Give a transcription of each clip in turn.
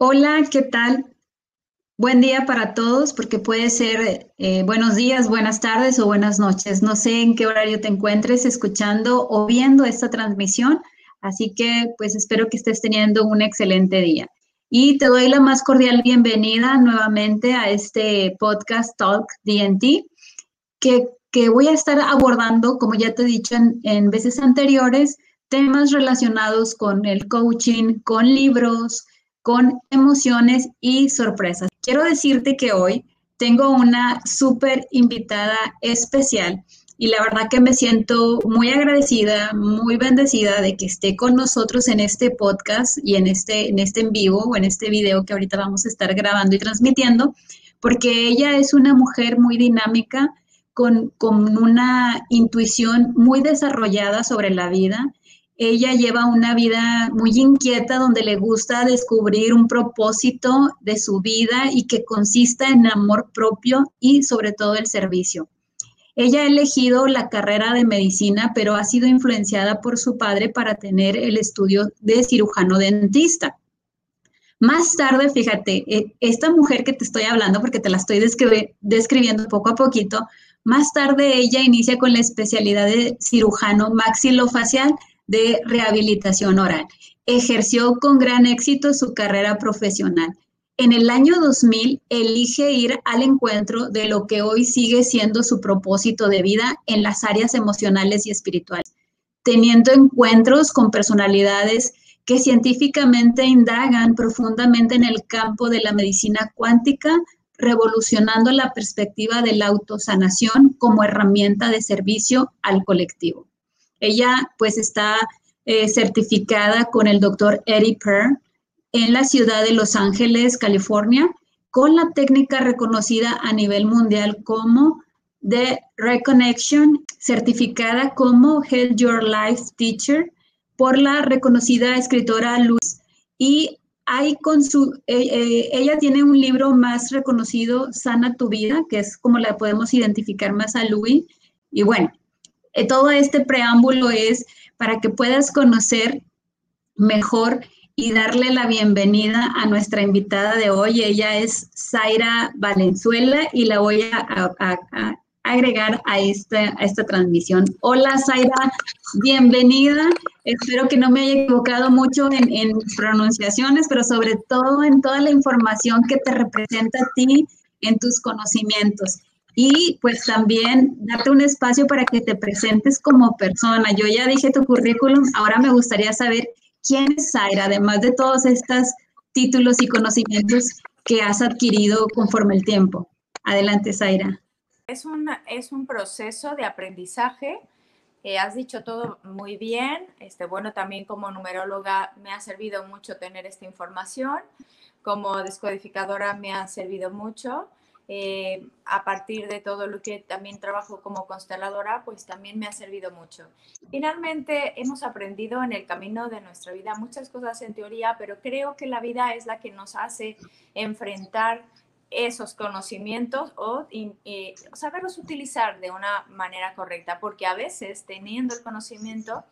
Hola, ¿qué tal? Buen día para todos, porque puede ser eh, buenos días, buenas tardes o buenas noches. No sé en qué horario te encuentres escuchando o viendo esta transmisión, así que pues espero que estés teniendo un excelente día. Y te doy la más cordial bienvenida nuevamente a este podcast Talk DNT, que, que voy a estar abordando, como ya te he dicho en, en veces anteriores, temas relacionados con el coaching, con libros, con emociones y sorpresas. Quiero decirte que hoy tengo una súper invitada especial y la verdad que me siento muy agradecida, muy bendecida de que esté con nosotros en este podcast y en este, en este en vivo o en este video que ahorita vamos a estar grabando y transmitiendo, porque ella es una mujer muy dinámica, con, con una intuición muy desarrollada sobre la vida ella lleva una vida muy inquieta donde le gusta descubrir un propósito de su vida y que consista en amor propio y sobre todo el servicio. Ella ha elegido la carrera de medicina, pero ha sido influenciada por su padre para tener el estudio de cirujano dentista. Más tarde, fíjate, eh, esta mujer que te estoy hablando, porque te la estoy describiendo poco a poquito, más tarde ella inicia con la especialidad de cirujano maxilofacial de rehabilitación oral. Ejerció con gran éxito su carrera profesional. En el año 2000 elige ir al encuentro de lo que hoy sigue siendo su propósito de vida en las áreas emocionales y espirituales, teniendo encuentros con personalidades que científicamente indagan profundamente en el campo de la medicina cuántica, revolucionando la perspectiva de la autosanación como herramienta de servicio al colectivo. Ella pues está eh, certificada con el doctor Eddie Perr en la ciudad de Los Ángeles, California, con la técnica reconocida a nivel mundial como The Reconnection, certificada como Health Your Life Teacher por la reconocida escritora Luz. Y hay con su, eh, eh, ella tiene un libro más reconocido, Sana tu vida, que es como la podemos identificar más a Louis. Y bueno, todo este preámbulo es para que puedas conocer mejor y darle la bienvenida a nuestra invitada de hoy. Ella es Zaira Valenzuela y la voy a, agregar a esta, a esta transmisión. Hola Zaira, bienvenida. Espero que no me haya equivocado mucho en, en pronunciaciones, pero sobre todo en toda la información que te representa a ti en tus conocimientos y pues también darte un espacio para que te presentes como persona. Yo ya dije tu currículum, ahora me gustaría saber quién es Zaira, además de todos estos títulos y conocimientos que has adquirido conforme el tiempo. Adelante, Zaira. Es un, es un proceso de aprendizaje. Eh, has dicho todo muy bien. Este, bueno, también como numeróloga me ha servido mucho tener esta información. Como descodificadora me ha servido mucho. Eh, a partir de todo lo que también trabajo como consteladora, pues también me ha servido mucho. Finalmente, hemos aprendido en el camino de nuestra vida muchas cosas en teoría, pero creo que la vida es la que nos hace enfrentar esos conocimientos o saberlos utilizar de una manera correcta, porque a veces teniendo el conocimiento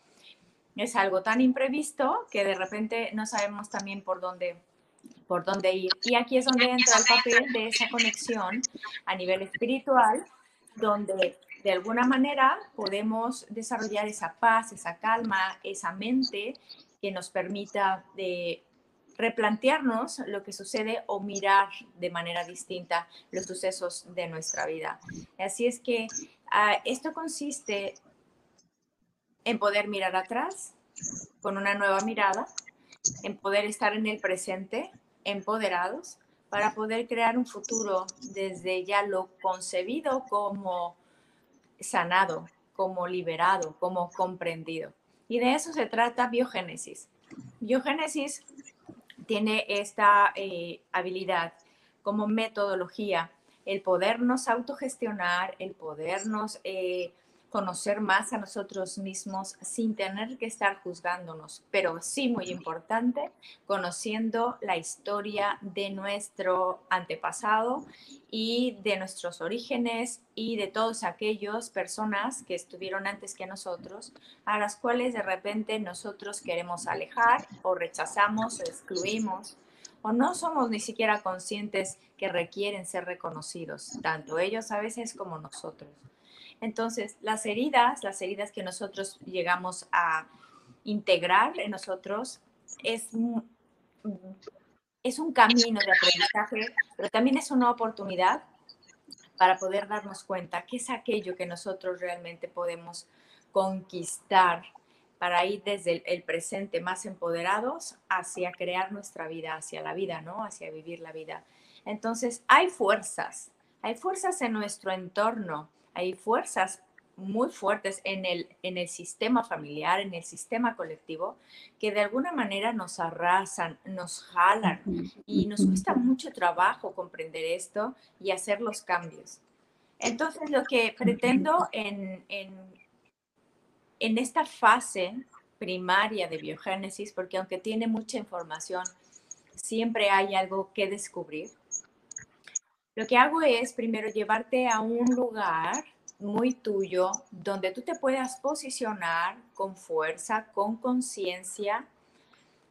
es algo tan imprevisto que de repente no sabemos también por dónde por dónde ir. Y aquí es donde entra el papel de esa conexión a nivel espiritual, donde de alguna manera podemos desarrollar esa paz, esa calma, esa mente que nos permita de replantearnos lo que sucede o mirar de manera distinta los sucesos de nuestra vida. Así es que ah, esto consiste en poder mirar atrás con una nueva mirada, en poder estar en el presente empoderados para poder crear un futuro desde ya lo concebido como sanado, como liberado, como comprendido. Y de eso se trata biogénesis. Biogénesis tiene esta eh, habilidad como metodología, el podernos autogestionar, el podernos eh, conocer más a nosotros mismos sin tener que estar juzgándonos, pero sí muy importante, conociendo la historia de nuestro antepasado y de nuestros orígenes y de todos aquellos personas que estuvieron antes que nosotros, a las cuales de repente nosotros queremos alejar o rechazamos o excluimos o no somos ni siquiera conscientes que requieren ser reconocidos, tanto ellos a veces como nosotros. Entonces, las heridas, las heridas que nosotros llegamos a integrar en nosotros, es, es un camino de aprendizaje, pero también es una oportunidad para poder darnos cuenta qué es aquello que nosotros realmente podemos conquistar para ir desde el, presente más empoderados hacia crear nuestra vida, hacia la vida, ¿no? Hacia vivir la vida. Entonces, hay fuerzas, hay fuerzas en nuestro entorno, hay fuerzas muy fuertes en el, en el sistema familiar, en el sistema colectivo, que de alguna manera nos arrasan, nos jalan y nos cuesta mucho trabajo comprender esto y hacer los cambios. Entonces, lo que pretendo en, en, en esta fase primaria de biogénesis, porque aunque tiene mucha información, siempre hay algo que descubrir. Lo que hago es primero llevarte a un lugar muy tuyo, donde tú te puedas posicionar con fuerza, con conciencia,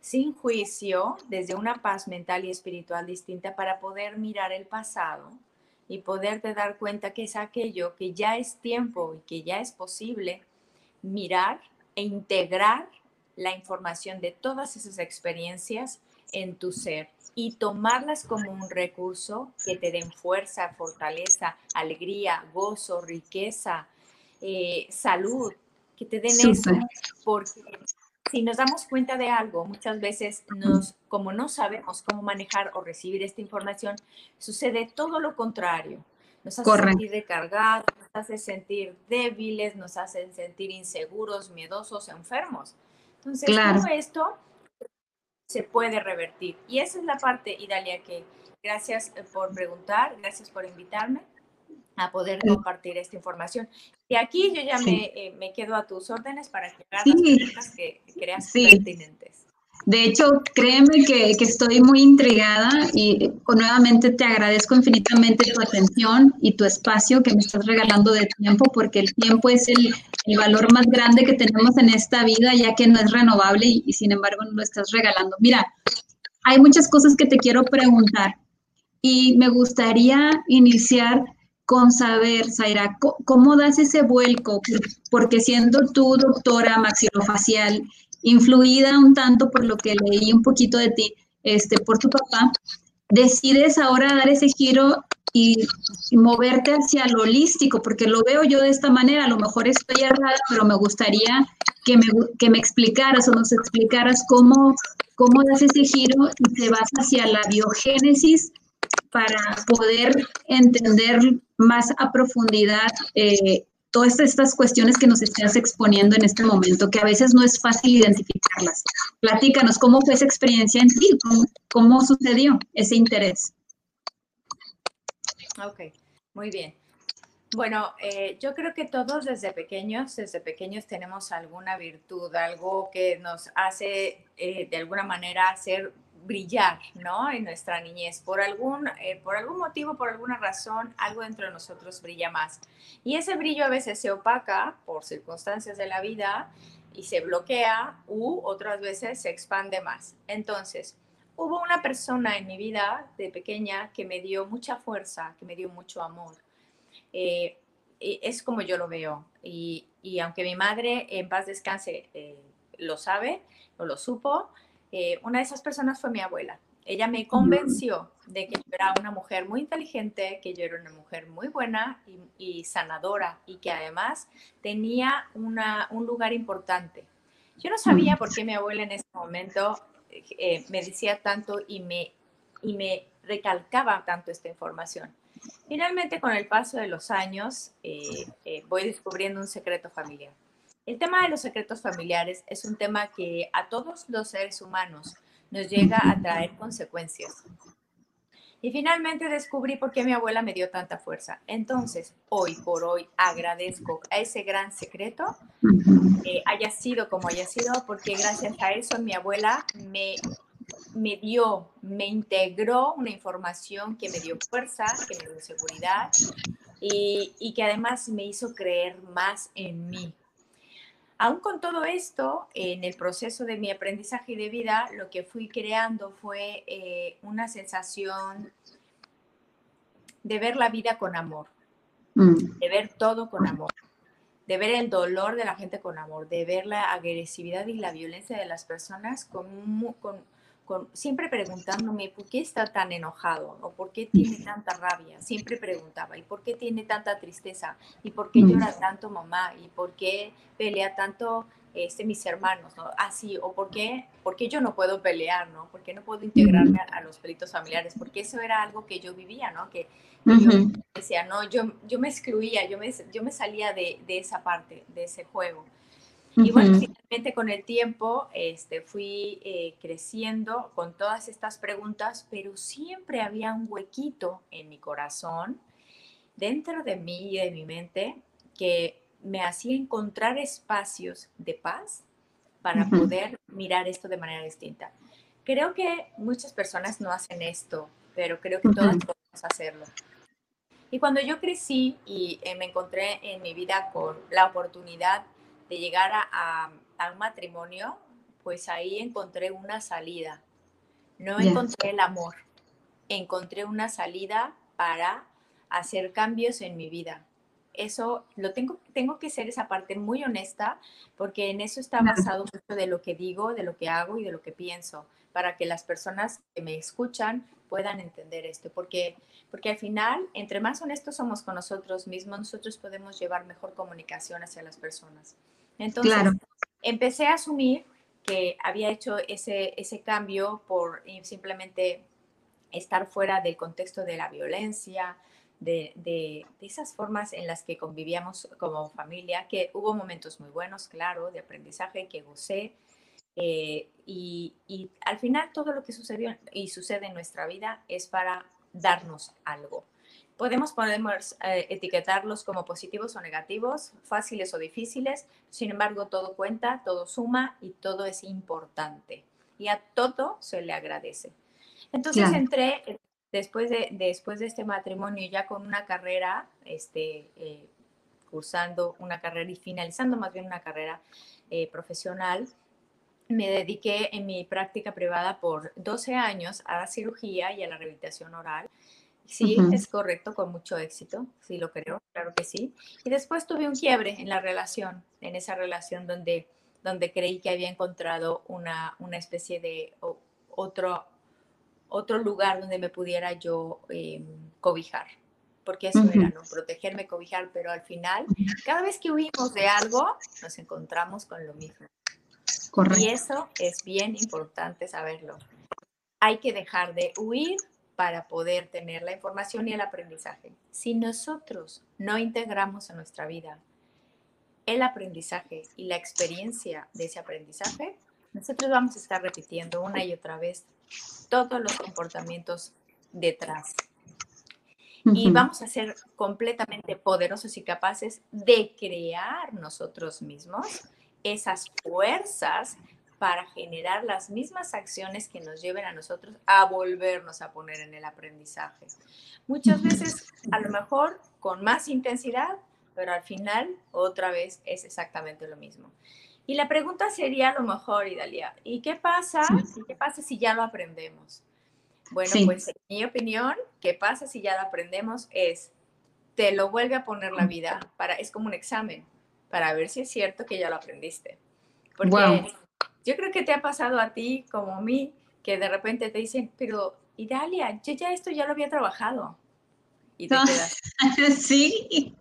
sin juicio, desde una paz mental y espiritual distinta para poder mirar el pasado y poderte dar cuenta que es aquello que ya es tiempo y que ya es posible mirar e integrar la información de todas esas experiencias en tu ser y tomarlas como un recurso que te den fuerza, fortaleza, alegría, gozo, riqueza, eh, salud, que te den eso, porque si nos damos cuenta de algo, muchas veces nos, como no sabemos cómo manejar o recibir esta información, sucede todo lo contrario. Nos hace sentir recargados, nos hace sentir débiles, nos hacen sentir inseguros, miedosos, enfermos. Entonces, todo esto se puede revertir. Y esa es la parte, Idalia, que gracias eh, por preguntar, gracias por invitarme a poder compartir esta información. Y aquí yo ya me, eh, me, quedo a tus órdenes para que hagas las preguntas que creas pertinentes. De hecho, créeme que, que, estoy muy intrigada y nuevamente te agradezco infinitamente tu atención y tu espacio que me estás regalando de tiempo, porque el tiempo es el, el valor más grande que tenemos en esta vida, ya que no es renovable y, sin embargo no lo estás regalando. Mira, hay muchas cosas que te quiero preguntar y me gustaría iniciar con saber, Zaira, ¿cómo das ese vuelco? Porque siendo tú doctora maxilofacial, influida un tanto por lo que leí un poquito de ti, este, por tu papá, decides ahora dar ese giro y, moverte hacia lo holístico, porque lo veo yo de esta manera, a lo mejor estoy errada, pero me gustaría que me, que me explicaras o nos explicaras cómo, cómo das ese giro y te vas hacia la biogénesis para poder entender más a profundidad eh, todas estas cuestiones que nos estás exponiendo en este momento, que a veces no es fácil identificarlas. Platícanos, ¿cómo fue esa experiencia en ti? ¿Cómo, sucedió ese interés? Ok, muy bien. Bueno, eh, yo creo que todos desde pequeños, desde pequeños tenemos alguna virtud, algo que nos hace eh, de alguna manera ser brillar, ¿no? En nuestra niñez. Por algún, eh, por algún motivo, por alguna razón, algo dentro de nosotros brilla más. Y ese brillo a veces se opaca por circunstancias de la vida y se bloquea u otras veces se expande más. Entonces, hubo una persona en mi vida de pequeña que me dio mucha fuerza, que me dio mucho amor. Eh, es como yo lo veo. Y, y, aunque mi madre en paz descanse eh, lo sabe o lo supo, eh, una de esas personas fue mi abuela. Ella me convenció de que yo era una mujer muy inteligente, que yo era una mujer muy buena y, sanadora y que además tenía un lugar importante. Yo no sabía por qué mi abuela en ese momento eh, me decía tanto y me, y me recalcaba tanto esta información. Finalmente, con el paso de los años, eh, voy descubriendo un secreto familiar. El tema de los secretos familiares es un tema que a todos los seres humanos nos llega a traer consecuencias. Y finalmente descubrí por qué mi abuela me dio tanta fuerza. Entonces, hoy por hoy agradezco a ese gran secreto, que haya sido como haya sido, porque gracias a eso mi abuela me, me dio, me integró una información que me dio fuerza, que me dio seguridad y, y que además me hizo creer más en mí, Aún con todo esto, en el proceso de mi aprendizaje y de vida, lo que fui creando fue eh, una sensación de ver la vida con amor, mm. de ver todo con amor, de ver el dolor de la gente con amor, de ver la agresividad y la violencia de las personas con, con siempre preguntándome por qué está tan enojado o por qué tiene tanta rabia. Siempre preguntaba, ¿y por qué tiene tanta tristeza? ¿Y por qué llora tanto mamá? ¿Y por qué pelea tanto este, mis hermanos? ¿no? Así, o por qué, por qué yo no puedo pelear, ¿no? ¿Por qué no puedo integrarme a, los pelitos familiares? Porque eso era algo que yo vivía, ¿no? Que, yo decía, no, yo, yo me excluía, yo me, yo me salía de, de esa parte, de ese juego. Y bueno, finalmente con el tiempo este, fui eh, creciendo con todas estas preguntas, pero siempre había un huequito en mi corazón, dentro de mí y de mi mente, que me hacía encontrar espacios de paz para poder mirar esto de manera distinta. Creo que muchas personas no hacen esto, pero creo que todas podemos hacerlo. Y cuando yo crecí y eh, me encontré en mi vida con la oportunidad de llegar a, un matrimonio, pues ahí encontré una salida. No encontré el amor, encontré una salida para hacer cambios en mi vida. Eso lo tengo, tengo que ser esa parte muy honesta, porque en eso está basado mucho de lo que digo, de lo que hago y de lo que pienso, para que las personas que me escuchan puedan entender esto, porque, porque al final, entre más honestos somos con nosotros mismos, nosotros podemos llevar mejor comunicación hacia las personas. Entonces, empecé a asumir que había hecho ese, ese cambio por simplemente estar fuera del contexto de la violencia, de, de, esas formas en las que convivíamos como familia, que hubo momentos muy buenos, claro, de aprendizaje que gocé. Eh, y, y, al final todo lo que sucedió y sucede en nuestra vida es para darnos algo. Podemos, podemos eh, etiquetarlos como positivos o negativos, fáciles o difíciles, sin embargo todo cuenta, todo suma y todo es importante. Y a todo se le agradece. Entonces entré eh, después de, después de este matrimonio ya con una carrera, este, eh, cursando una carrera y finalizando más bien una carrera profesional, me dediqué en mi práctica privada por 12 años a la cirugía y a la rehabilitación oral. Sí, es correcto, con mucho éxito, sí lo creo, claro que sí. Y después tuve un quiebre en la relación, en esa relación donde, donde creí que había encontrado una, una especie de otro, otro lugar donde me pudiera yo em, cobijar, porque eso era, ¿no? Protegerme, cobijar, pero al final, cada vez que huimos de algo, nos encontramos con lo mismo. Correcto. Y eso es bien importante saberlo. Hay que dejar de huir para poder tener la información y el aprendizaje. Si nosotros no integramos en nuestra vida el aprendizaje y la experiencia de ese aprendizaje, nosotros vamos a estar repitiendo una y otra vez todos los comportamientos detrás. Y vamos a ser completamente poderosos y capaces de crear nosotros mismos esas fuerzas para generar las mismas acciones que nos lleven a nosotros a volvernos a poner en el aprendizaje. Muchas veces, a lo mejor con más intensidad, pero al final otra vez es exactamente lo mismo. Y la pregunta sería a lo mejor, Idalia, ¿y qué pasa? ¿Qué pasa si ya lo aprendemos? Bueno, pues en mi opinión, ¿qué pasa si ya lo aprendemos? Es, te lo vuelve a poner la vida, para, es como un examen, para ver si es cierto que ya lo aprendiste. Porque yo creo que te ha pasado a ti como a mí, que de repente te dicen, pero Idalia, yo ya esto ya lo había trabajado. Y te quedas. sí,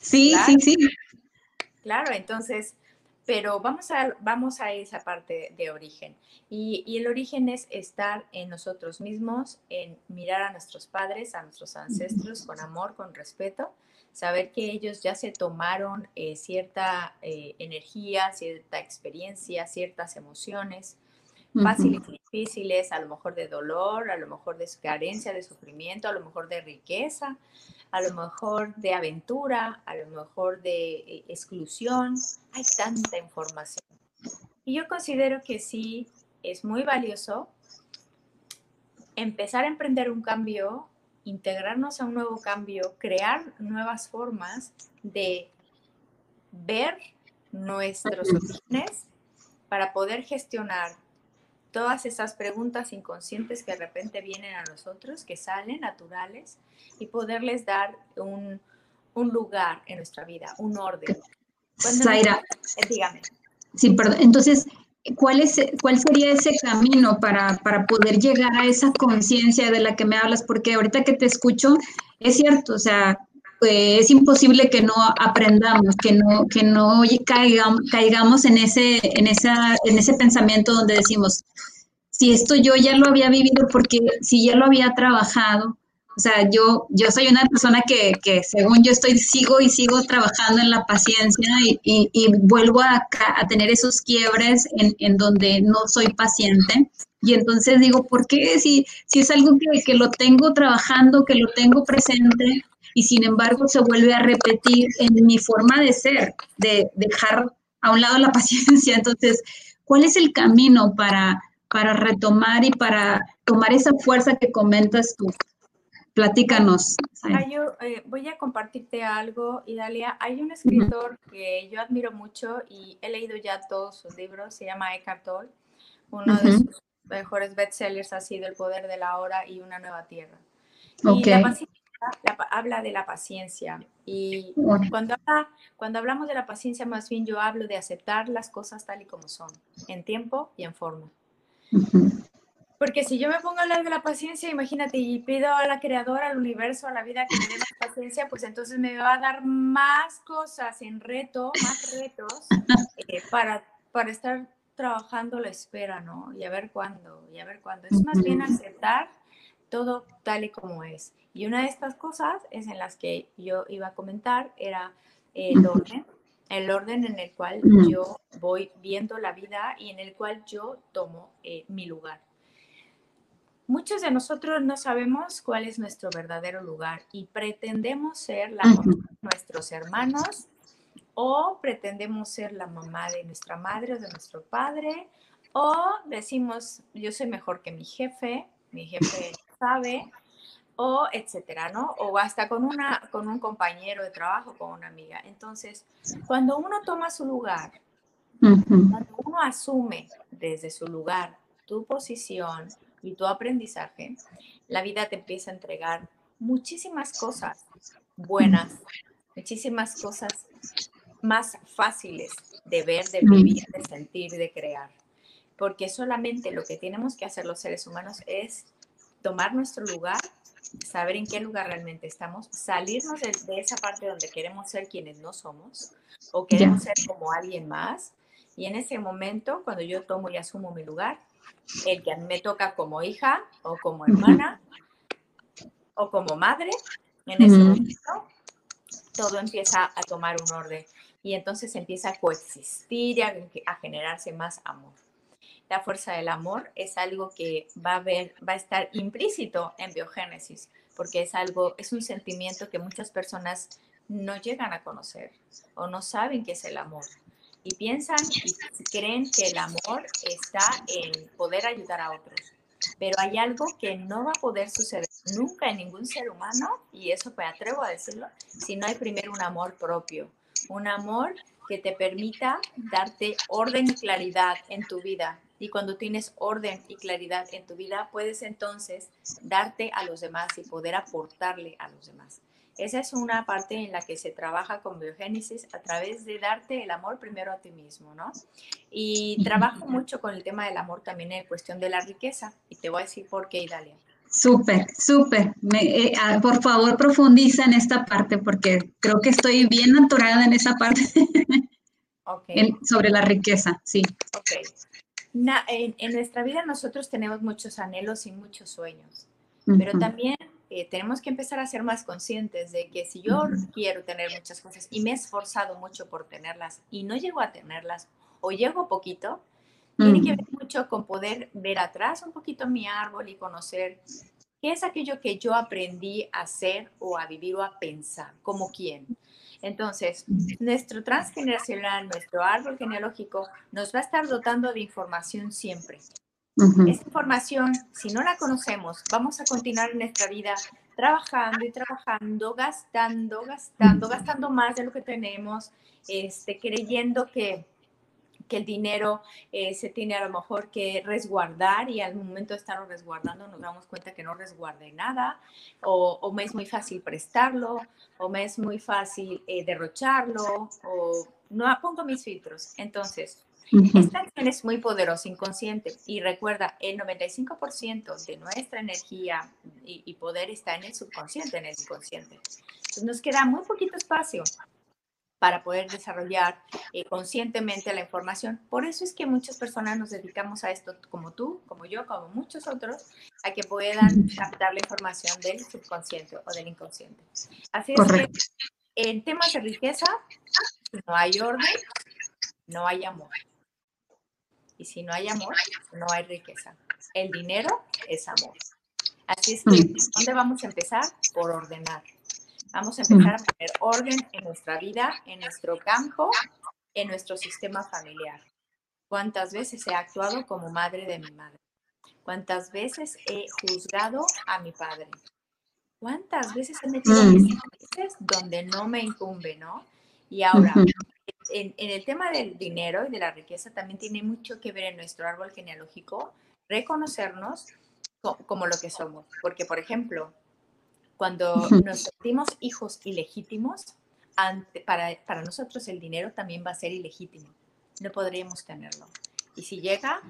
sí, sí, sí. Claro, entonces, pero vamos a, vamos a esa parte de origen. Y, y, el origen es estar en nosotros mismos, en mirar a nuestros padres, a nuestros ancestros con amor, con respeto, saber que ellos ya se tomaron eh, cierta eh, energía, cierta experiencia, ciertas emociones, fáciles y difíciles, a lo mejor de dolor, a lo mejor de carencia, de sufrimiento, a lo mejor de riqueza, a lo mejor de aventura, a lo mejor de eh, exclusión. Hay tanta información. Y yo considero que sí es muy valioso empezar a emprender un cambio integrarnos a un nuevo cambio, crear nuevas formas de ver nuestros orígenes para poder gestionar todas esas preguntas inconscientes que de repente vienen a nosotros, que salen naturales, y poderles dar un, un lugar en nuestra vida, un orden. Zaira. Eh, dígame. Sí, perdón. Entonces, ¿cuál, es, ¿cuál sería ese camino para, para poder llegar a esa conciencia de la que me hablas? Porque ahorita que te escucho, es cierto, o sea, pues, es imposible que no aprendamos, que no, que no caigamos, caigamos en, ese, en, esa, en ese pensamiento donde decimos, si esto yo ya lo había vivido, porque si ya lo había trabajado, o sea, yo, yo soy una persona que, que según yo estoy, sigo y sigo trabajando en la paciencia y, y, vuelvo a, a, tener esos quiebres en, en, donde no soy paciente. Y entonces digo, ¿por qué? Si, si es algo que, que lo tengo trabajando, que lo tengo presente, y sin embargo se vuelve a repetir en mi forma de ser, de dejar a un lado la paciencia. Entonces, ¿cuál es el camino para, para retomar y para tomar esa fuerza que comentas tú? Platícanos. yo, eh, voy a compartirte algo, Idalia. Hay un escritor que yo admiro mucho y he leído ya todos sus libros, se llama Eckhart Tolle. Uno de sus mejores bestsellers ha sido El poder de la hora y Una nueva tierra. Y la paciencia habla de la paciencia. Y cuando, cuando hablamos de la paciencia, más bien yo hablo de aceptar las cosas tal y como son, en tiempo y en forma. Porque si yo me pongo a hablar de la paciencia, imagínate, y pido a la creadora, al universo, a la vida que me dé más paciencia, pues entonces me va a dar más cosas en reto, más retos eh, para, para estar trabajando la espera, ¿no? Y a ver cuándo, y a ver cuándo. Es más bien aceptar todo tal y como es. Y una de estas cosas es en las que yo iba a comentar era el orden, el orden en el cual yo voy viendo la vida y en el cual yo tomo eh, mi lugar. Muchos de nosotros no sabemos cuál es nuestro verdadero lugar y pretendemos ser la mamá de nuestros hermanos o pretendemos ser la mamá de nuestra madre o de nuestro padre o decimos yo soy mejor que mi jefe, mi jefe sabe o etcétera, ¿no? O hasta con, una, con un compañero de trabajo, con una amiga. Entonces, cuando uno toma su lugar, cuando uno asume desde su lugar tu posición, y tu aprendizaje, la vida te empieza a entregar muchísimas cosas buenas, muchísimas cosas más fáciles de ver, de vivir, de sentir, de crear. Porque solamente lo que tenemos que hacer los seres humanos es tomar nuestro lugar, saber en qué lugar realmente estamos, salirnos de, esa parte donde queremos ser quienes no somos o queremos ser como alguien más. Y en ese momento, cuando yo tomo y asumo mi lugar, el que a mí me toca como hija o como hermana o como madre, en ese momento todo empieza a tomar un orden y entonces empieza a coexistir y a, generarse más amor. La fuerza del amor es algo que va a, ver, va a estar implícito en biogénesis, porque es algo, es un sentimiento que muchas personas no llegan a conocer o no saben qué es el amor y piensan y creen que el amor está en poder ayudar a otros. Pero hay algo que no va a poder suceder nunca en ningún ser humano, y eso me atrevo a decirlo, si no hay primero un amor propio, un amor que te permita darte orden y claridad en tu vida. Y cuando tienes orden y claridad en tu vida, puedes entonces darte a los demás y poder aportarle a los demás. Esa es una parte en la que se trabaja con biogénesis a través de darte el amor primero a ti mismo, ¿no? Y trabajo mucho con el tema del amor también en cuestión de la riqueza. Y te voy a decir por qué, Idalia. Súper, súper. Eh, por favor, profundiza en esta parte porque creo que estoy bien atorada en esa parte okay. sobre la riqueza, sí. Ok. en, nuestra vida nosotros tenemos muchos anhelos y muchos sueños, pero también eh, tenemos que empezar a ser más conscientes de que si yo quiero tener muchas cosas y me he esforzado mucho por tenerlas y no llego a tenerlas o llego poquito, tiene que ver mucho con poder ver atrás un poquito mi árbol y conocer qué es aquello que yo aprendí a hacer o a vivir o a pensar, como quién. Entonces, nuestro transgeneracional, nuestro árbol genealógico nos va a estar dotando de información siempre. Esta información, si no la conocemos, vamos a continuar en nuestra vida trabajando y trabajando, gastando, gastando, gastando más de lo que tenemos, este, creyendo que, que el dinero eh, se tiene a lo mejor que resguardar y al momento de estarlo resguardando nos damos cuenta que no resguarde nada, o, o me es muy fácil prestarlo, o me es muy fácil eh, derrocharlo, o no pongo mis filtros. Entonces, esta acción es muy poderosa, inconsciente. Y recuerda, el 95% de nuestra energía y, poder está en el subconsciente, en el inconsciente. Entonces nos queda muy poquito espacio para poder desarrollar eh, conscientemente la información. Por eso es que muchas personas nos dedicamos a esto, como tú, como yo, como muchos otros, a que puedan captar la información del subconsciente o del inconsciente. Así es que en temas de riqueza, no hay orden, no hay amor. Y si no hay amor, no hay riqueza. El dinero es amor. Así es que, mm. ¿dónde vamos a empezar? Por ordenar. Vamos a empezar a poner orden en nuestra vida, en nuestro campo, en nuestro sistema familiar. ¿Cuántas veces he actuado como madre de mi madre? ¿Cuántas veces he juzgado a mi padre? ¿Cuántas veces he metido mm. donde no me incumbe, no? Y ahora, en, el tema del dinero y de la riqueza también tiene mucho que ver en nuestro árbol genealógico reconocernos como lo que somos. Porque, por ejemplo, cuando nos sentimos hijos ilegítimos, para, para nosotros el dinero también va a ser ilegítimo. No podríamos tenerlo. Y si llega,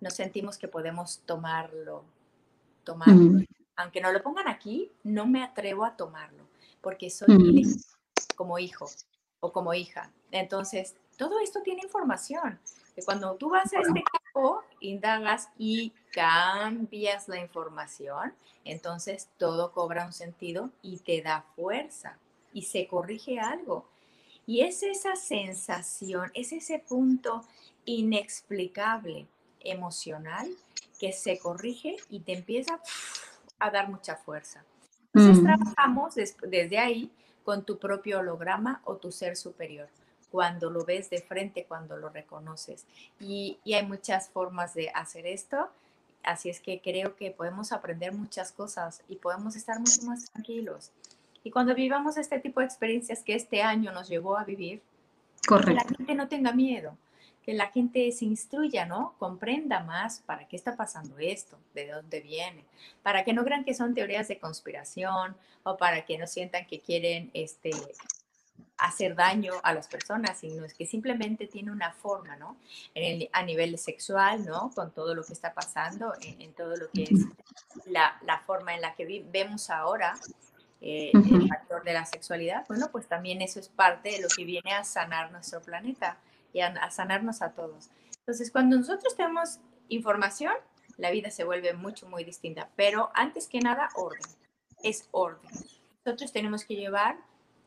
nos sentimos que podemos tomarlo, tomarlo. Aunque no lo pongan aquí, no me atrevo a tomarlo, porque soy ilegítimo como hijo o como hija. Entonces, todo esto tiene información. Que cuando tú vas a este campo, indagas y cambias la información, entonces todo cobra un sentido y te da fuerza y se corrige algo. Y es esa sensación, es ese punto inexplicable emocional que se corrige y te empieza a dar mucha fuerza. Entonces mm. trabajamos desde ahí con tu propio holograma o tu ser superior cuando lo ves de frente, cuando lo reconoces. Y, hay muchas formas de hacer esto, así es que creo que podemos aprender muchas cosas y podemos estar mucho más tranquilos. Y cuando vivamos este tipo de experiencias que este año nos llevó a vivir, que la gente no tenga miedo, que la gente se instruya, ¿no? Comprenda más para qué está pasando esto, de dónde viene, para que no crean que son teorías de conspiración o para que no sientan que quieren este, hacer daño a las personas, sino es que simplemente tiene una forma, ¿no? a nivel sexual, ¿no? Con todo lo que está pasando, en, todo lo que es la, la, forma en la que vemos ahora eh, el factor de la sexualidad, bueno, pues también eso es parte de lo que viene a sanar nuestro planeta y a, a sanarnos a todos. Entonces, cuando nosotros tenemos información, la vida se vuelve mucho, muy distinta. Pero antes que nada, orden. Es orden. Nosotros tenemos que llevar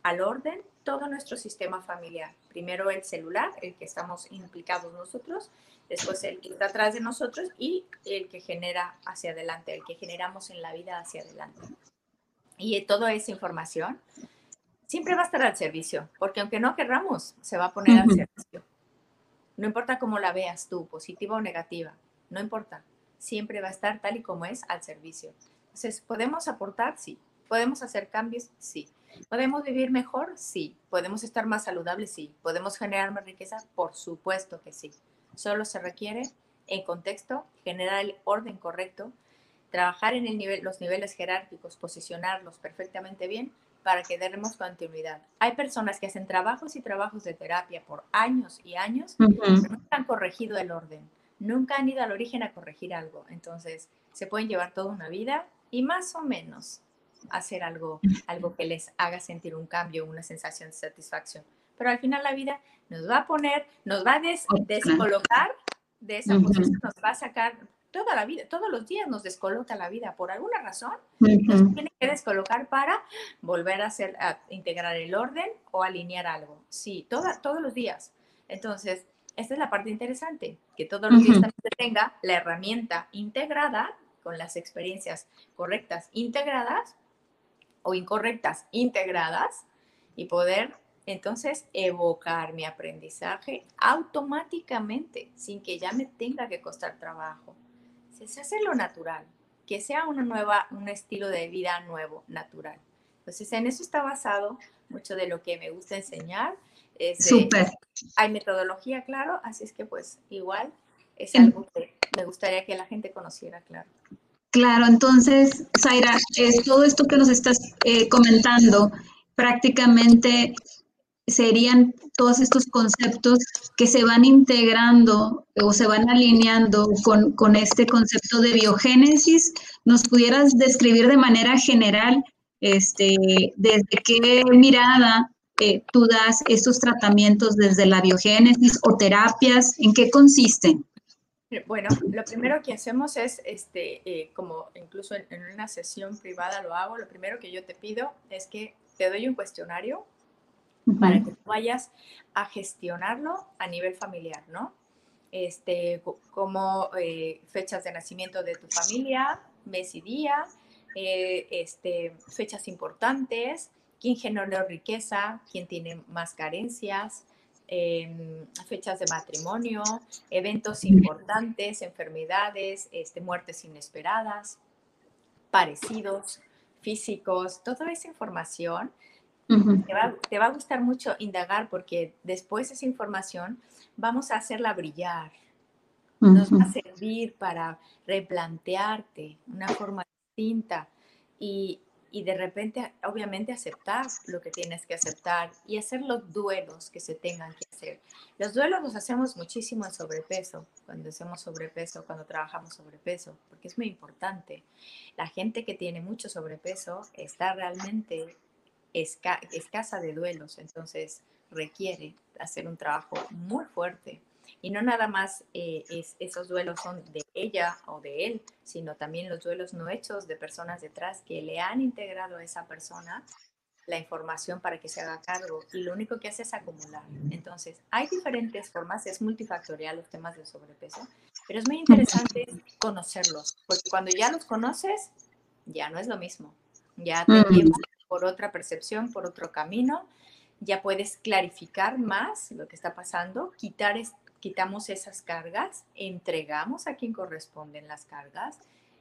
al orden todo nuestro sistema familiar. Primero el celular, el que estamos implicados nosotros, después el que está atrás de nosotros y el que genera hacia adelante, el que generamos en la vida hacia adelante. Y toda esa información siempre va a estar al servicio, porque aunque no querramos, se va a poner al servicio. No importa cómo la veas tú, positiva o negativa, no importa, siempre va a estar tal y como es al servicio. Entonces, ¿podemos aportar? Sí. ¿Podemos hacer cambios? Sí. ¿Podemos vivir mejor? Sí. ¿Podemos estar más saludables? Sí. ¿Podemos generar más riqueza? Por supuesto que sí. Solo se requiere en contexto, generar el orden correcto, trabajar en los niveles jerárquicos, posicionarlos perfectamente bien para que demos continuidad. Hay personas que hacen trabajos y trabajos de terapia por años y años, pero nunca han corregido el orden, nunca han ido al origen a corregir algo. Entonces, se pueden llevar toda una vida y más o menos hacer algo, algo que les haga sentir un cambio, una sensación de satisfacción. Pero al final la vida nos va a poner, nos va a descolocar de esa posición, nos va a sacar toda la vida, todos los días nos descoloca la vida por alguna razón, nos tiene que descolocar para volver a, hacer, a integrar el orden o alinear algo. Sí, toda, todos los días. Entonces, esta es la parte interesante, que todos los días también tenga la herramienta integrada con las experiencias correctas integradas o incorrectas integradas y poder entonces evocar mi aprendizaje automáticamente sin que ya me tenga que costar trabajo. Se hace lo natural. que sea una nueva, un estilo de vida nuevo, natural. Entonces, en eso está basado mucho de lo que me gusta enseñar. Súper. Hay metodología, claro, así es que pues igual es algo que me gustaría que la gente conociera, claro. Claro, entonces, Zaira, es todo esto que nos estás eh, comentando prácticamente serían todos estos conceptos que se van integrando o se van alineando con, con, este concepto de biogénesis. ¿Nos pudieras describir de manera general este, desde qué mirada eh, tú das estos tratamientos desde la biogénesis o terapias? ¿En qué consisten? Bueno, lo primero que hacemos es, este, eh, como incluso en, en una sesión privada lo hago, lo primero que yo te pido es que te doy un cuestionario para que vayas a gestionarlo a nivel familiar, ¿no? Este, como eh, fechas de nacimiento de tu familia, mes y día, eh, este, fechas importantes, quién generó riqueza, quién tiene más carencias, em, fechas de matrimonio, eventos importantes, enfermedades, este, muertes inesperadas, parecidos, físicos, toda esa información te, va, a gustar mucho indagar porque después esa información vamos a hacerla brillar. Nos va a servir para replantearte una forma distinta y, y de repente, obviamente, aceptar lo que tienes que aceptar y hacer los duelos que se tengan que hacer. Los duelos los hacemos muchísimo en sobrepeso, cuando hacemos sobrepeso, cuando trabajamos sobrepeso, porque es muy importante. La gente que tiene mucho sobrepeso está realmente escasa de duelos, entonces requiere hacer un trabajo muy fuerte. Y no nada más eh, es, esos duelos son de ella o de él, sino también los duelos no hechos de personas detrás que le han integrado a esa persona la información para que se haga cargo y lo único que hace es acumular. Entonces, hay diferentes formas, es multifactorial los temas del sobrepeso, pero es muy interesante conocerlos, porque cuando ya los conoces, ya no es lo mismo, ya te por otra percepción, por otro camino, ya puedes clarificar más lo que está pasando, quitar quitamos esas cargas, entregamos a quien corresponden las cargas,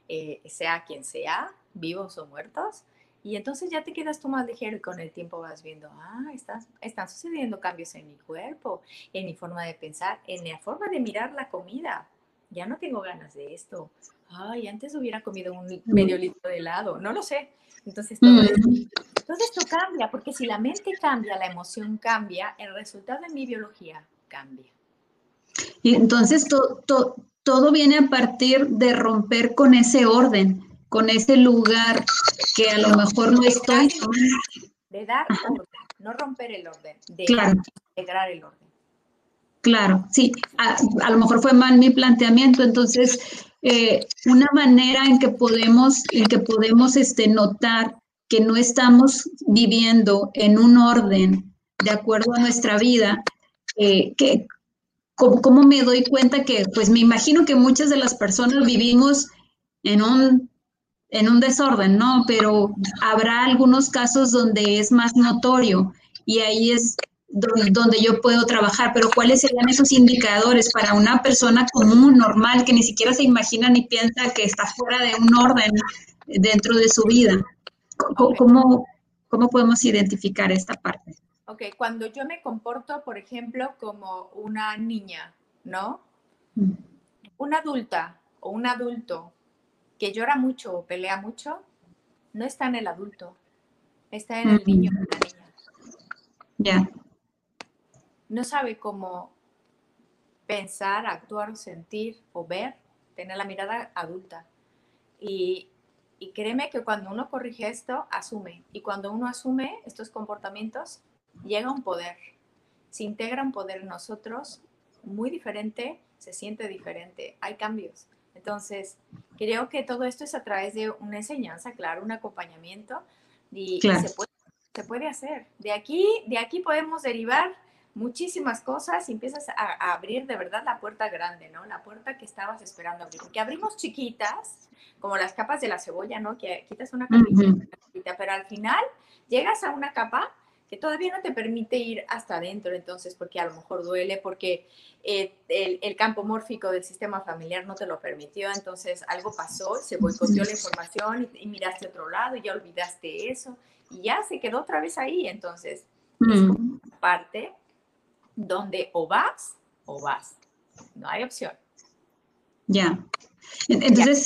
eh, sea quien sea, vivos o muertos, y entonces ya te quedas tú más ligero y con el tiempo vas viendo, ah, están, están sucediendo cambios en mi cuerpo, en mi forma de pensar, en la forma de mirar la comida. Ya no tengo ganas de esto. Ay, antes hubiera comido un medio litro de helado. No lo sé. Entonces todo, esto, cambia, porque si la mente cambia, la emoción cambia, el resultado de mi biología cambia. Y entonces todo viene a partir de romper con ese orden, con ese lugar que a lo mejor no estoy. De dar orden, no romper el orden, de integrar el orden. Claro, sí, a, a, lo mejor fue mal mi planteamiento, entonces eh, una manera en que podemos, en que podemos este, notar que no estamos viviendo en un orden de acuerdo a nuestra vida, eh, que ¿cómo, me doy cuenta que, pues me imagino que muchas de las personas vivimos en un, en un desorden, ¿no? Pero habrá algunos casos donde es más notorio y ahí es donde, yo puedo trabajar, pero ¿cuáles serían esos indicadores para una persona común, normal, que ni siquiera se imagina ni piensa que está fuera de un orden dentro de su vida? ¿Cómo, cómo, podemos identificar esta parte? Ok, cuando yo me comporto, por ejemplo, como una niña, ¿no? Mm. Una adulta o un adulto que llora mucho o pelea mucho, no está en el adulto, está en el niño o la niña. Ya no sabe cómo pensar, actuar, sentir o ver, tener la mirada adulta. Y, créeme que cuando uno corrige esto, asume. Y cuando uno asume estos comportamientos, llega un poder. Se integra un poder en nosotros muy diferente, se siente diferente, hay cambios. Entonces, creo que todo esto es a través de una enseñanza, claro, un acompañamiento y, se, puede, se, puede, hacer. De aquí, de aquí podemos derivar muchísimas cosas y empiezas a, abrir de verdad la puerta grande, ¿no? La puerta que estabas esperando abrir. Porque abrimos chiquitas, como las capas de la cebolla, ¿no? Que quitas una capita, pero al final llegas a una capa que todavía no te permite ir hasta adentro, entonces, porque a lo mejor duele, porque eh, el, campo mórfico del sistema familiar no te lo permitió, entonces algo pasó, se boicoteó la información y, miraste a otro lado y ya olvidaste eso y ya se quedó otra vez ahí, entonces, es mm. parte donde o vas o vas, no hay opción. Ya. Entonces,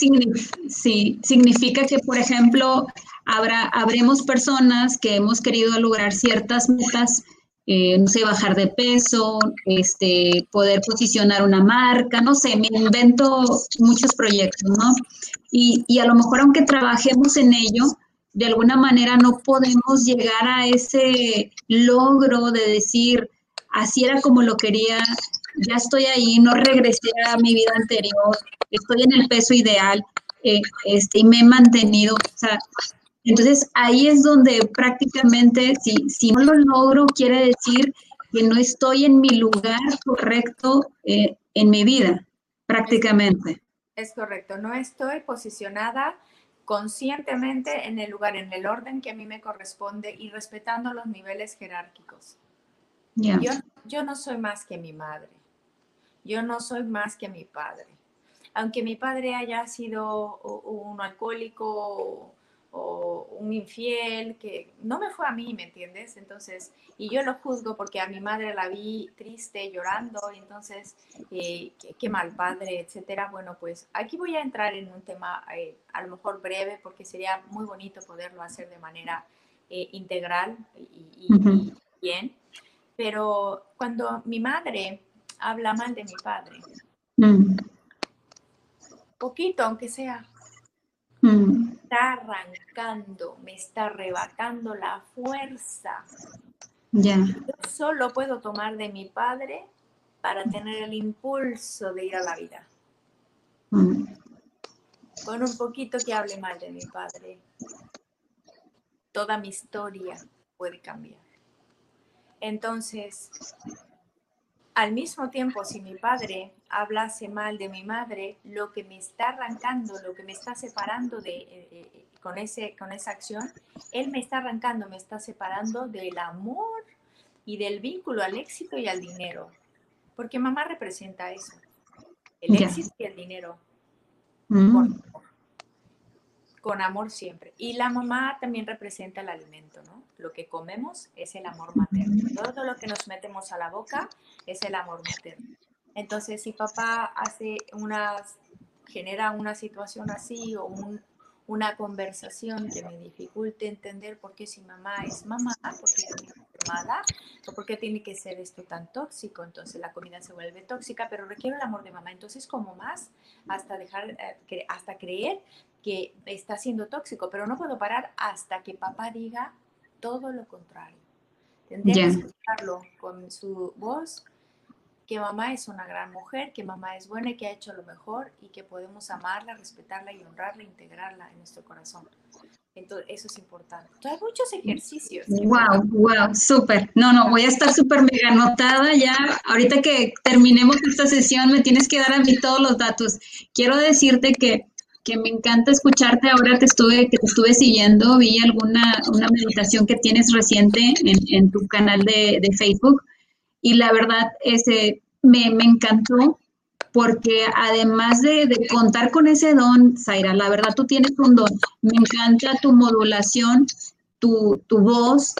sí, significa que, por ejemplo, habrá, habremos personas que hemos querido lograr ciertas metas, eh, no sé, bajar de peso, este, poder posicionar una marca, no sé, me invento muchos proyectos, ¿no? Y, y a lo mejor aunque trabajemos en ello, de alguna manera no podemos llegar a ese logro de decir, así era como lo quería, ya estoy ahí, no regresé a mi vida anterior, estoy en el peso ideal eh, este, y me he mantenido. O sea, entonces ahí es donde prácticamente, si, si no lo logro, quiere decir que no estoy en mi lugar correcto eh, en mi vida, prácticamente. Es correcto, no estoy posicionada conscientemente en el lugar, en el orden que a mí me corresponde y respetando los niveles jerárquicos. Yo, yo no soy más que mi madre. Yo no soy más que mi padre. Aunque mi padre haya sido un alcohólico o un infiel, que no me fue a mí, ¿me entiendes? Entonces, y yo lo juzgo porque a mi madre la vi triste, llorando, entonces, eh, qué, mal padre, etcétera. Bueno, pues aquí voy a entrar en un tema eh, a lo mejor breve, porque sería muy bonito poderlo hacer de manera eh, integral y, bien. Pero cuando mi madre habla mal de mi padre. Mm. Poquito, aunque sea. Mm. Está arrancando, me está arrebatando la fuerza. Ya. Yo solo puedo tomar de mi padre para tener el impulso de ir a la vida. Mm. Con un poquito que hable mal de mi padre, toda mi historia puede cambiar. Entonces, al mismo tiempo, si mi padre hablase mal de mi madre, lo que me está arrancando, lo que me está separando de, eh, eh, con, ese, con esa acción, él me está arrancando, me está separando del amor y del vínculo al éxito y al dinero. Porque mamá representa eso, el éxito y el dinero. Mm con amor siempre. Y la mamá también representa el alimento, ¿no? Lo que comemos es el amor materno. Todo lo que nos metemos a la boca es el amor materno. Entonces, si papá hace unas, genera una situación así o un, una conversación que me dificulte entender por qué si mamá es mamá, por qué mala, o por qué tiene que ser esto tan tóxico, entonces la comida se vuelve tóxica, pero requiere el amor de mamá, entonces como más hasta dejar, eh, hasta creer que está siendo tóxico, pero no puedo parar hasta que papá diga todo lo contrario. Tendría que escucharlo con su voz, que mamá es una gran mujer, que mamá es buena y que ha hecho lo mejor y que podemos amarla, respetarla y honrarla, integrarla en nuestro corazón. Entonces, eso es importante. Entonces, hay muchos ejercicios. Wow, wow, súper. No, no, voy a estar súper mega anotada ya. Ahorita que terminemos esta sesión, me tienes que dar a mí todos los datos. Quiero decirte que que me encanta escucharte. Ahora te estuve, que te estuve siguiendo, vi alguna una meditación que tienes reciente en, tu canal de, Facebook y la verdad ese, me, me encantó porque además de, de, contar con ese don, Zaira, la verdad tú tienes un don. Me encanta tu modulación, tu, tu voz,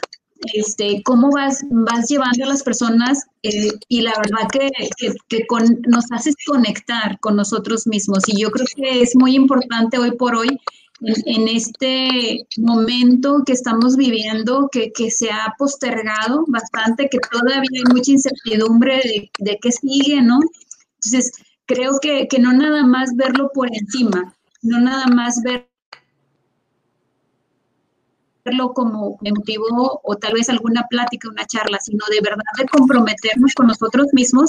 este, cómo vas, vas llevando a las personas eh, y la verdad que, que, nos haces conectar con nosotros mismos. Y yo creo que es muy importante hoy por hoy, en, este momento que estamos viviendo, que, que, se ha postergado bastante, que todavía hay mucha incertidumbre de, de qué sigue, ¿no? Entonces, creo que, que no nada más verlo por encima, no nada más ver como motivo o tal vez alguna plática, una charla, sino de verdad de comprometernos con nosotros mismos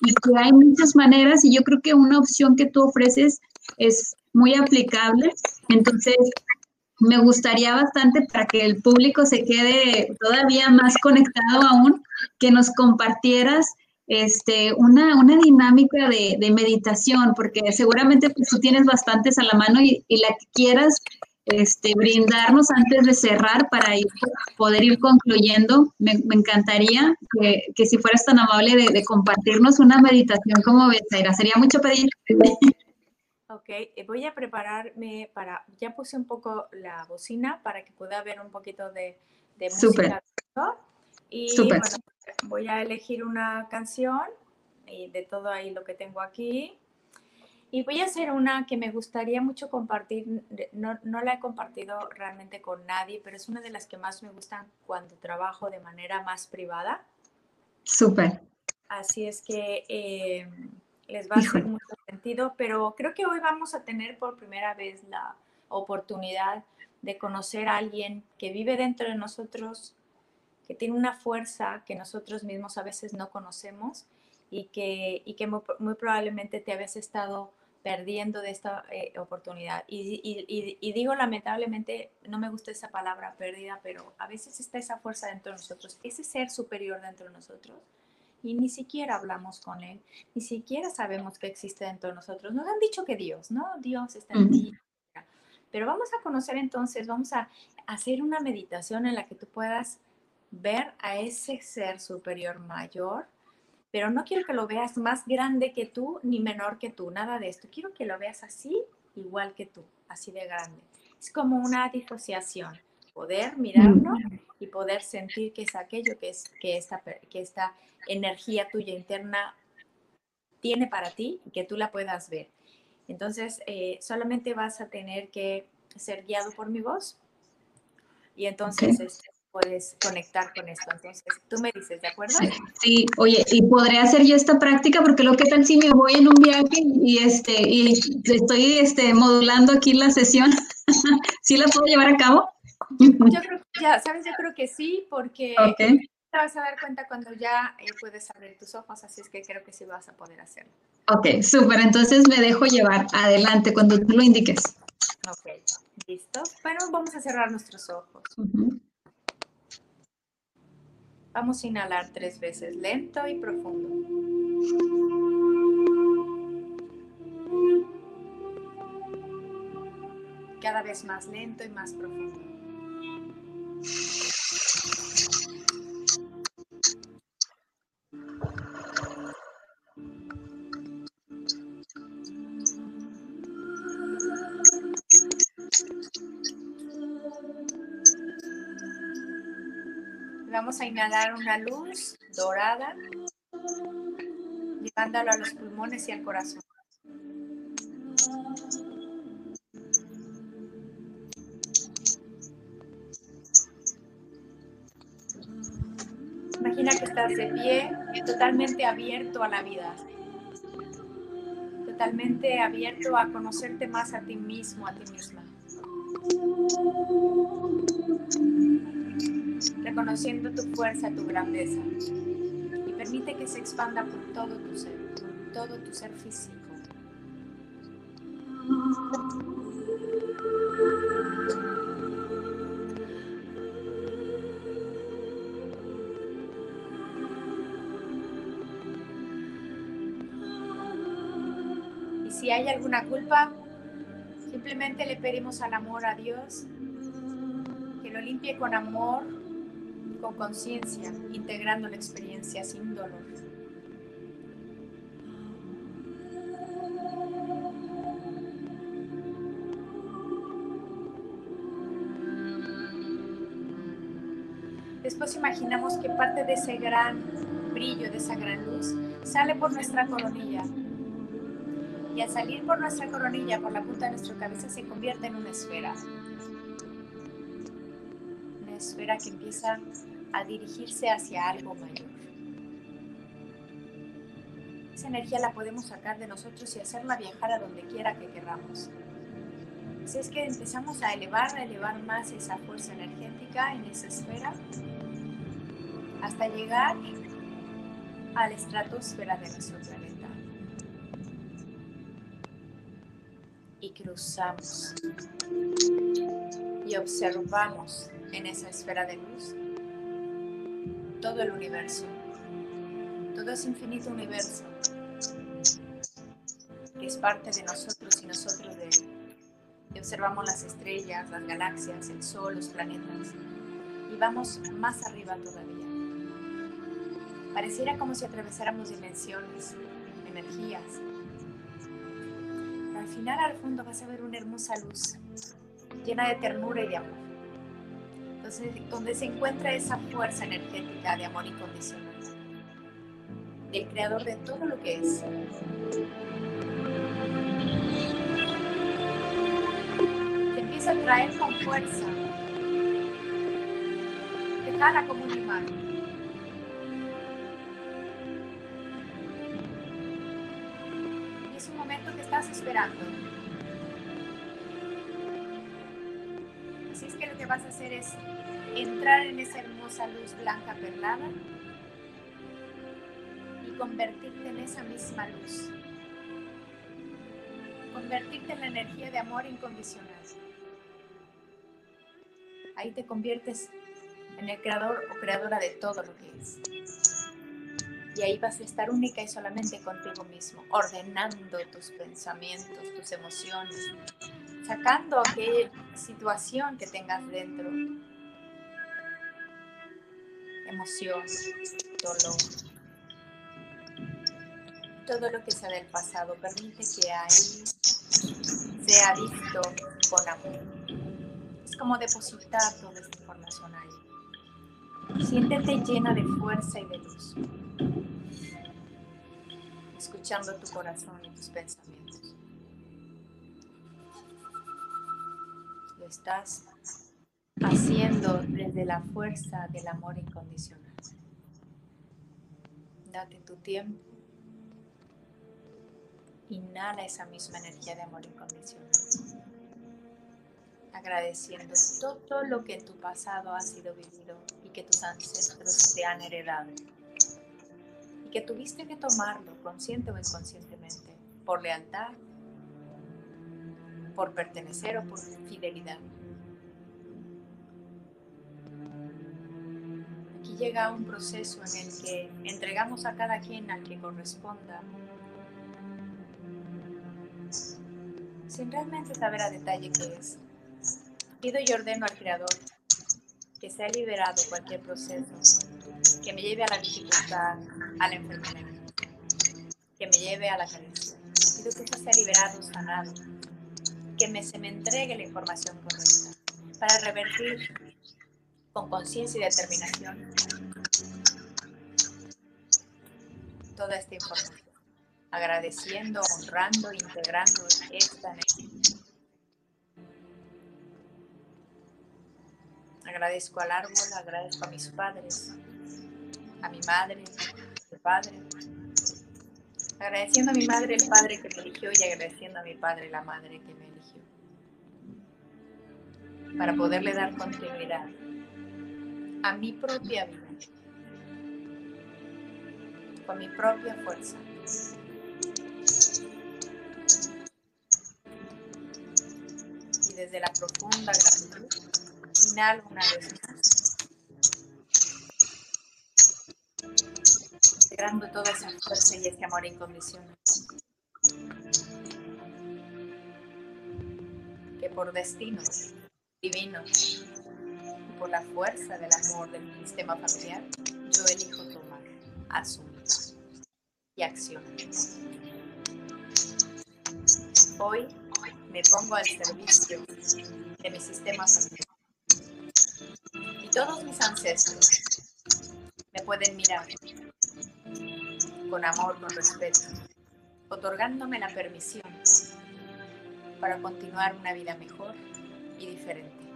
y que hay muchas maneras y yo creo que una opción que tú ofreces es muy aplicable. Entonces, me gustaría bastante para que el público se quede todavía más conectado aún, que nos compartieras este, una, una dinámica de, meditación, porque seguramente pues, tú tienes bastantes a la mano y, y la que quieras este, brindarnos antes de cerrar para ir, poder ir concluyendo. Me, encantaría que, si fueras tan amable de, compartirnos una meditación como Becerra. Sería mucho pedir. Ok, eh, voy a prepararme para, ya puse un poco la bocina para que pueda ver un poquito de, de música. Y bueno, voy a elegir una canción y de todo ahí lo que tengo aquí. Y voy a hacer una que me gustaría mucho compartir, no, no, la he compartido realmente con nadie, pero es una de las que más me gustan cuando trabajo de manera más privada. Súper. Así es que eh, les va a hacer mucho sentido, pero creo que hoy vamos a tener por primera vez la oportunidad de conocer a alguien que vive dentro de nosotros, que tiene una fuerza que nosotros mismos a veces no conocemos y que, y que muy, muy probablemente te habías estado perdiendo de esta eh, oportunidad. Y, digo lamentablemente, no me gusta esa palabra pérdida, pero a veces está esa fuerza dentro de nosotros, ese ser superior dentro de nosotros, y ni siquiera hablamos con él, ni siquiera sabemos que existe dentro de nosotros. Nos han dicho que Dios, ¿no? Dios está en ti. Pero vamos a conocer entonces, vamos a hacer una meditación en la que tú puedas ver a ese ser superior mayor pero no quiero que lo veas más grande que tú ni menor que tú, nada de esto. Quiero que lo veas así, igual que tú, así de grande. Es como una disociación, poder mirarlo y poder sentir que es aquello que, es, que, esta, que esta energía tuya interna tiene para ti y que tú la puedas ver. Entonces, eh, solamente vas a tener que ser guiado por mi voz y entonces este, puedes conectar con esto. Entonces, tú me dices, ¿de acuerdo? Sí, oye, y podré hacer yo esta práctica porque lo que tal si me voy en un viaje y este y estoy este modulando aquí la sesión, ¿sí la puedo llevar a cabo? Yo creo que ya, sabes, yo creo que sí, porque te vas a dar cuenta cuando ya eh, puedes abrir tus ojos, así es que creo que sí vas a poder hacerlo. Ok, súper, entonces me dejo llevar. Adelante, cuando tú lo indiques. Ok, listo. Bueno, vamos a cerrar nuestros ojos. Vamos a inhalar tres veces, lento y profundo. Cada vez más lento y más profundo. Vamos a inhalar una luz dorada, llevándolo a los pulmones y al corazón. Imagina que estás de pie, totalmente abierto a la vida, totalmente abierto a conocerte más a ti mismo, a ti misma reconociendo tu fuerza, tu grandeza. Y permite que se expanda por todo tu ser, por todo tu ser físico. Y si hay alguna culpa, simplemente le pedimos al amor a Dios que lo limpie con amor con conciencia, integrando la experiencia sin dolor. Después imaginamos que parte de ese gran brillo, de esa gran luz, sale por nuestra coronilla. Y al salir por nuestra coronilla, por la punta de nuestra cabeza, se convierte en una esfera. Una esfera que empieza a dirigirse hacia algo mayor. Esa energía la podemos sacar de nosotros y hacerla viajar a donde quiera que queramos. Así es que empezamos a elevar, a elevar más esa fuerza energética en esa esfera hasta llegar a la estratosfera de nuestro planeta. Y cruzamos y observamos en esa esfera de luz todo el universo, todo ese infinito universo que es parte de nosotros y nosotros de él, de observamos las estrellas, las galaxias, el sol, los planetas y vamos más arriba todavía. Pareciera como si atravesáramos dimensiones, energías. al final, al fondo, vas a ver una hermosa luz llena de ternura y de amor. Donde se encuentra esa fuerza energética de amor incondicional, del creador de todo lo que es. Te empieza a traer con fuerza. Te jala como un imán. Y es un momento que estás esperando. Es entrar en esa hermosa luz blanca perlada y convertirte en esa misma luz. Convertirte en la energía de amor incondicional. Ahí te conviertes en el creador o creadora de todo lo que es. Y ahí vas a estar única y solamente contigo mismo, ordenando tus pensamientos, tus emociones, sacando aquella situación que tengas dentro. Emoción, dolor. Todo lo que sea del pasado permite que ahí sea visto con amor. Es como depositar toda esta información ahí. Siéntete llena de fuerza y de luz. Escuchando tu corazón y tus pensamientos. Estás haciendo desde la fuerza del amor incondicional. Date tu tiempo. Inhala esa misma energía de amor incondicional. Agradeciendo todo lo que en tu pasado ha sido vivido y que tus ancestros te han heredado. Y que tuviste que tomarlo consciente o inconscientemente por lealtad por pertenecer o por fidelidad. Aquí llega un proceso en el que entregamos a cada quien al que corresponda, sin realmente saber a detalle qué es. Pido y ordeno al Creador que sea liberado cualquier proceso que me lleve a la dificultad, a la enfermedad, que me lleve a la carencia. Pido que eso sea liberado, sanado, que me, se me entregue la información correcta para revertir con conciencia y determinación toda esta información, agradeciendo, honrando, integrando esta energía. Agradezco al árbol, agradezco a mis padres, a mi madre, a mi padre, agradeciendo a mi madre el padre que me eligió y agradeciendo a mi padre la madre que me eligió. Para poderle dar continuidad a mi propia vida, con mi propia fuerza. Y desde la profunda gratitud, inhalo una vez más. Toda esa fuerza y ese amor incondicional. Que por destino divino por la fuerza del amor del sistema familiar, yo elijo tomar, asumir y accionar. Hoy me pongo al servicio de mi sistema familiar. Y todos mis ancestros me pueden mirar con amor, con respeto, otorgándome la permisión para continuar una vida mejor y diferente.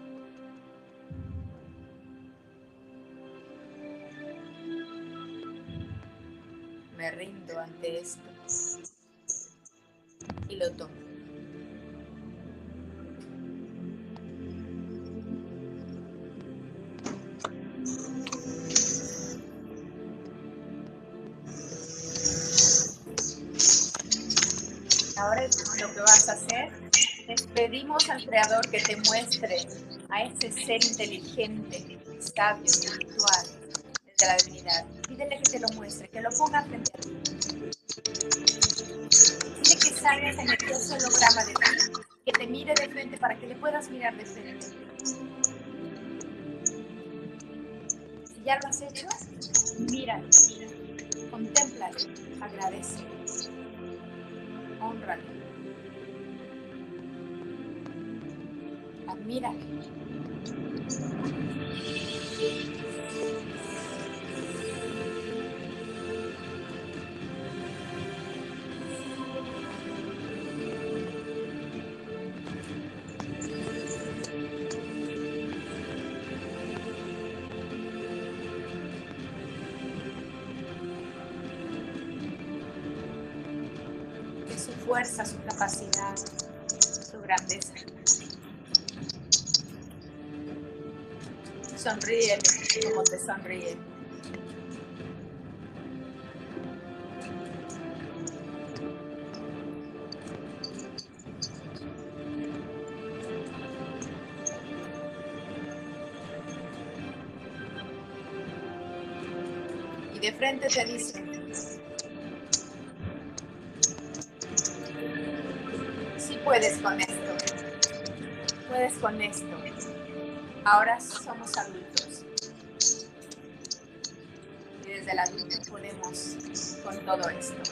Me rindo ante esto lo que vas a hacer es pedimos al Creador que te muestre a ese ser inteligente, sabio, espiritual, desde la divinidad. Pídele que te lo muestre, que lo ponga frente a ti. Permite que salga ese energioso holograma de ti, que te mire de frente para que le puedas mirar de frente. Si ya lo has hecho, mira, contémplalo, agradece, admíralo. Fuerza, su capacidad, su grandeza. Sonríe como te sonríe. Y de frente te dice, Ahora somos adultos. Y desde el adulto podemos con todo esto.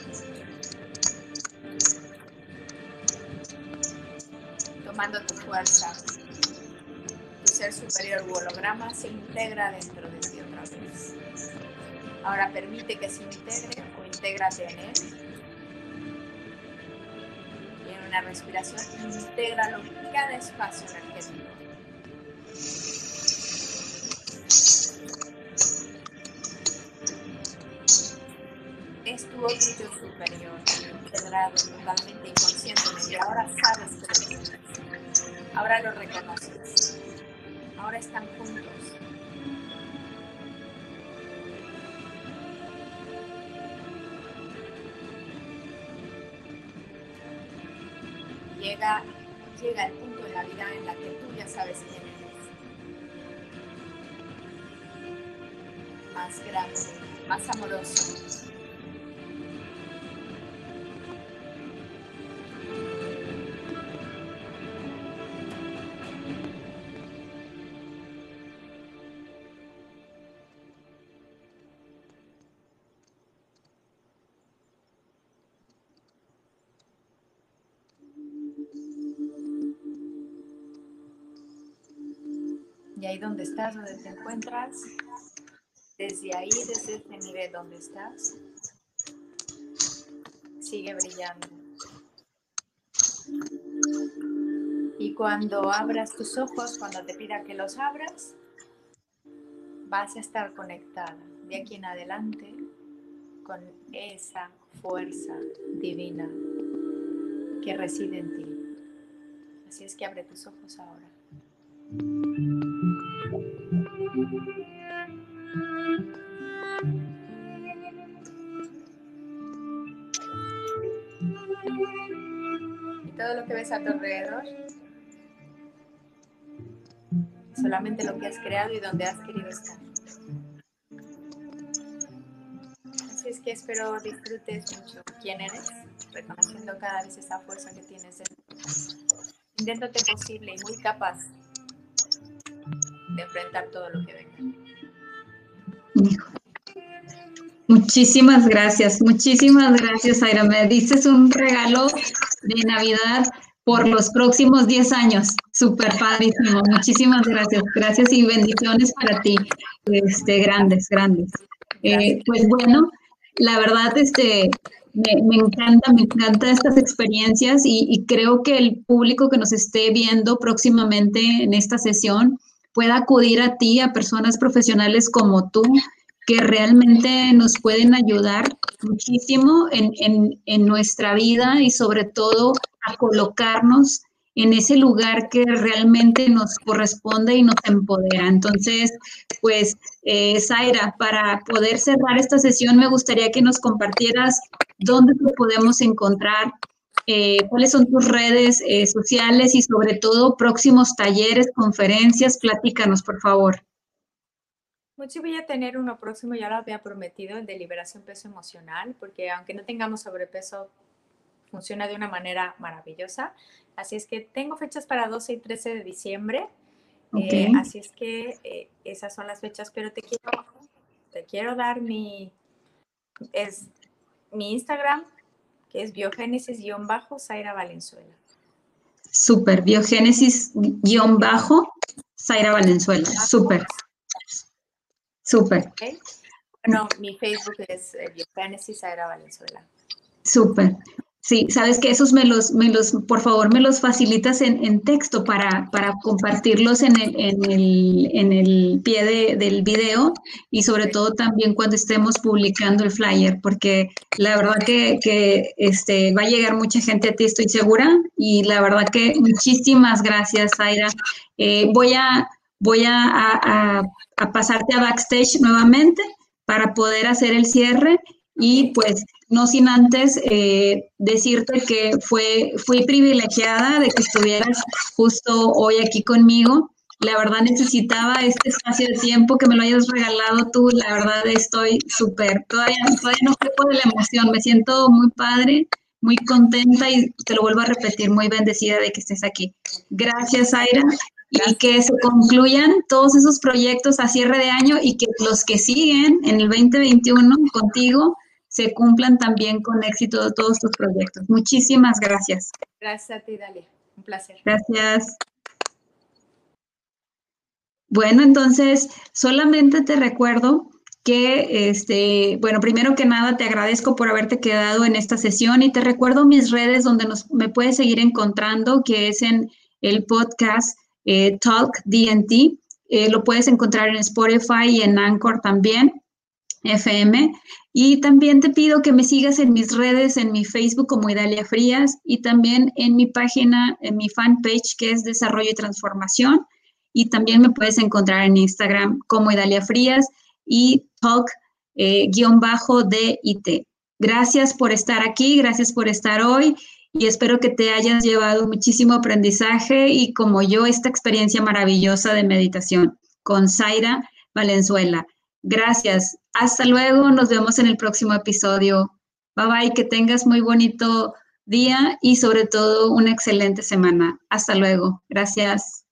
Tomando tu fuerza, tu ser superior u holograma se integra dentro de ti otra vez. Ahora permite que se integre o intégrate en él. En una respiración, intégralo en cada espacio energético. Integrado totalmente. Y ahora sabes que lo tienes. Ahora lo reconoces. Ahora están juntos. Llega, llega el punto en la vida en la que tú ya sabes quién eres. Más grande, más amoroso. Ahí donde estás, donde te encuentras, desde ahí, desde este nivel donde estás, sigue brillando. Y cuando abras tus ojos, cuando te pida que los abras, vas a estar conectada de aquí en adelante con esa fuerza divina que reside en ti. Así es que abre tus ojos ahora. Y todo lo que ves a tu alrededor, solamente lo que has creado y donde has querido estar. Así es que espero disfrutes mucho quién eres, reconociendo cada vez esa fuerza que tienes dentro, sintiéndote posible y muy capaz de enfrentar todo lo que venga. Muchísimas gracias, muchísimas gracias, Aira. Me diste un regalo de Navidad por los próximos 10 años. Súper padrísimo. Muchísimas gracias. Gracias y bendiciones para ti. Este, grandes, grandes. Eh, pues bueno, la verdad, este, me, me, encanta, me encanta estas experiencias y, y creo que el público que nos esté viendo próximamente en esta sesión pueda acudir a ti, a personas profesionales como tú, que realmente nos pueden ayudar muchísimo en, en, en, nuestra vida y sobre todo a colocarnos en ese lugar que realmente nos corresponde y nos empodera. Entonces, pues, eh, Zaira, para poder cerrar esta sesión, me gustaría que nos compartieras dónde te podemos encontrar, eh, cuáles son tus redes eh, sociales y sobre todo próximos talleres, conferencias. Platícanos, por favor. Mucho voy a tener uno próximo, ya lo había prometido, el de liberación peso emocional, porque aunque no tengamos sobrepeso, funciona de una manera maravillosa. Así es que tengo fechas para 12 y 13 de diciembre. Eh, así es que eh, esas son las fechas, pero te quiero, te quiero dar mi, es, mi Instagram, que es biogénesis-zaira Valenzuela. Super, biogénesis-zaira Valenzuela. Súper. Súper. Bueno, mi Facebook es eh, biogénesis Zaira Valenzuela. Súper. Sí, sabes que esos me los, me los, por favor, me los facilitas en, texto para, para compartirlos en el, en el, en el pie del video y sobre todo también cuando estemos publicando el flyer, porque la verdad que, que este, va a llegar mucha gente a ti, estoy segura, y la verdad que muchísimas gracias, Zaira. Eh, voy a, voy a, a, a pasarte a backstage nuevamente para poder hacer el cierre y pues no sin antes eh, decirte que fue, fui privilegiada de que estuvieras justo hoy aquí conmigo. La verdad necesitaba este espacio de tiempo que me lo hayas regalado tú. La verdad estoy súper, todavía, todavía no puedo de la emoción. Me siento muy padre, muy contenta y te lo vuelvo a repetir, muy bendecida de que estés aquí. Gracias, Aira. Y que se concluyan todos esos proyectos a cierre de año y que los que siguen en el 2021 contigo se cumplan también con éxito todos tus proyectos. Muchísimas gracias. Gracias a ti, Dalia. Un placer. Gracias. Bueno, entonces, solamente te recuerdo que, este, bueno, primero que nada, te agradezco por haberte quedado en esta sesión y te recuerdo mis redes donde nos, me puedes seguir encontrando, que es en el podcast eh, Talk DNT. Eh, lo puedes encontrar en Spotify y en Anchor también. FM. Y también te pido que me sigas en mis redes, en mi Facebook como Idalia Frías y también en mi página, en mi fanpage que es Desarrollo y Transformación. Y también me puedes encontrar en Instagram como Idalia Frías y talk eh. Gracias por estar aquí, gracias por estar hoy y espero que te hayas llevado muchísimo aprendizaje y como yo esta experiencia maravillosa de meditación con Zaira Valenzuela. Gracias. Hasta luego. Nos vemos en el próximo episodio. Bye bye. Que tengas muy bonito día y sobre todo una excelente semana. Hasta luego. Gracias.